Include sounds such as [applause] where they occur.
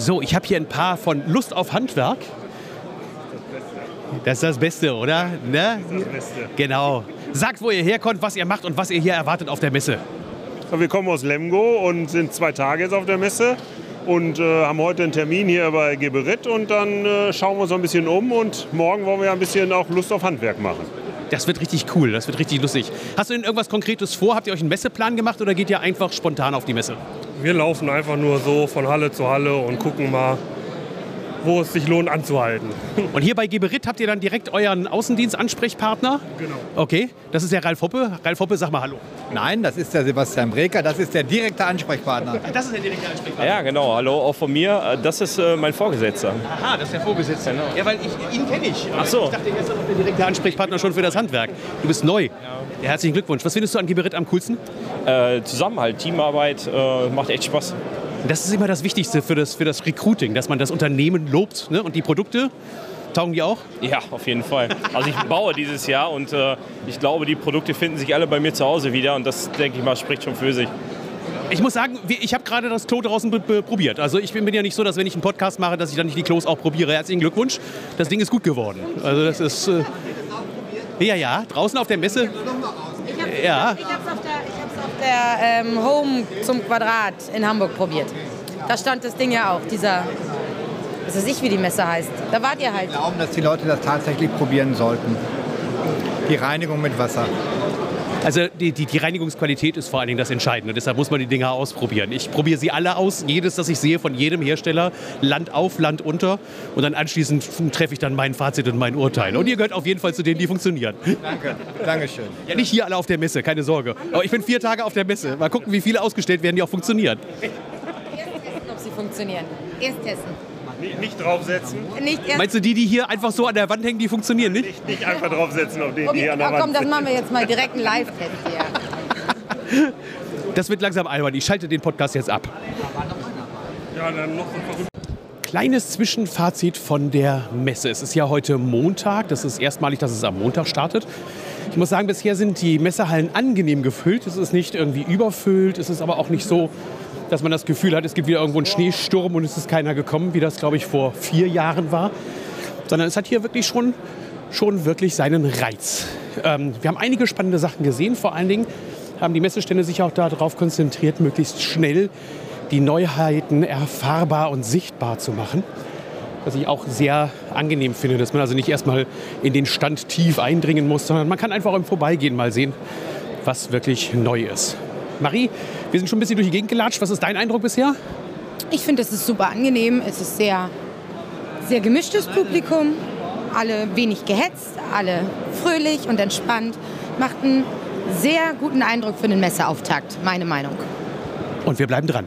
So, ich habe hier ein paar von Lust auf Handwerk. Das ist das Beste, oder? Ne? Das Beste. Genau. Sagt, wo ihr herkommt, was ihr macht und was ihr hier erwartet auf der Messe. Wir kommen aus Lemgo und sind zwei Tage jetzt auf der Messe und äh, haben heute einen Termin hier bei Geberit und dann äh, schauen wir uns ein bisschen um und morgen wollen wir ein bisschen auch Lust auf Handwerk machen. Das wird richtig cool, das wird richtig lustig. Hast du denn irgendwas Konkretes vor? Habt ihr euch einen Messeplan gemacht oder geht ihr einfach spontan auf die Messe? Wir laufen einfach nur so von Halle zu Halle und gucken mal, wo es sich lohnt anzuhalten. [laughs] Und hier bei Geberit habt ihr dann direkt euren Außendienst-Ansprechpartner? Genau. Okay, das ist der Ralf Hoppe. Ralf Hoppe, sag mal Hallo. Nein, das ist der Sebastian Breker, das ist der direkte Ansprechpartner. [laughs] Das ist der direkte Ansprechpartner. Ja, genau. Hallo, auch von mir. Äh, Das ist äh, mein Vorgesetzter. Aha, das ist der Vorgesetzte. Ja, weil ich, ihn kenne ich. Ach so. Ich dachte, er ist doch der direkte Ansprechpartner schon für das Handwerk. Du bist neu. Ja. Herzlichen Glückwunsch. Was findest du an Geberit am coolsten? Äh, Zusammenhalt, Teamarbeit, äh, macht echt Spaß. Das ist immer das Wichtigste für das, für das Recruiting, dass man das Unternehmen lobt. Ne? Und die Produkte, taugen die auch? Ja, auf jeden Fall. Also ich baue dieses Jahr und äh, ich glaube, die Produkte finden sich alle bei mir zu Hause wieder und das, denke ich mal, spricht schon für sich. Ich muss sagen, ich habe gerade das Klo draußen probiert. Also ich bin ja nicht so, dass wenn ich einen Podcast mache, dass ich dann nicht die Klos auch probiere. Herzlichen Glückwunsch. Das Ding ist gut geworden. Also das ist... Äh ja, ja, draußen auf der Messe. Ja. Ich ich hab's auf der ähm, Home zum Quadrat in Hamburg probiert. Da stand das Ding ja auch, dieser, was weiß ich, wie die Messe heißt. Da wart ihr halt. Wir glauben, dass die Leute das tatsächlich probieren sollten. Die Reinigung mit Wasser. Also die, die, die Reinigungsqualität ist vor allen Dingen das Entscheidende. Deshalb muss man die Dinger ausprobieren. Ich probiere sie alle aus, jedes, das ich sehe von jedem Hersteller, Land auf, Land unter. Und dann anschließend treffe ich dann mein Fazit und mein Urteil. Und ihr gehört auf jeden Fall zu denen, die funktionieren. Danke. Dankeschön. Ja, nicht hier alle auf der Messe, keine Sorge. Aber ich bin vier Tage auf der Messe. Mal gucken, wie viele ausgestellt werden, die auch funktionieren. Erst testen, ob sie funktionieren. Erst testen. Nicht, draufsetzen, Nicht erst. Meinst du, die, die hier einfach so an der Wand hängen, die funktionieren nicht? nicht, nicht einfach draufsetzen auf den, die Okay, hier an der oh, komm, Wand das machen wir jetzt mal direkt einen Live-Test hier. [laughs] Das wird langsam albern. Ich schalte den Podcast jetzt ab. Ja, dann noch so. Kleines Zwischenfazit von der Messe. Es ist ja heute Montag. Das ist erstmalig, dass es am Montag startet. Ich muss sagen, bisher sind die Messehallen angenehm gefüllt. Es ist nicht irgendwie überfüllt. Es ist aber auch nicht so, dass man das Gefühl hat, es gibt wieder irgendwo einen Schneesturm und es ist keiner gekommen, wie das, glaube ich, vor vier Jahren war. Sondern es hat hier wirklich schon, schon wirklich seinen Reiz. Ähm, wir haben einige spannende Sachen gesehen. Vor allen Dingen haben die Messestände sich auch darauf konzentriert, möglichst schnell die Neuheiten erfahrbar und sichtbar zu machen. Was ich auch sehr angenehm finde, dass man also nicht erstmal in den Stand tief eindringen muss, sondern man kann einfach im Vorbeigehen mal sehen, was wirklich neu ist. Marie, wir sind schon ein bisschen durch die Gegend gelatscht. Was ist dein Eindruck bisher? Ich finde, es ist super angenehm. Es ist sehr, sehr gemischtes Publikum. Alle wenig gehetzt, alle fröhlich und entspannt. Macht einen sehr guten Eindruck für den Messeauftakt, meine Meinung. Und wir bleiben dran.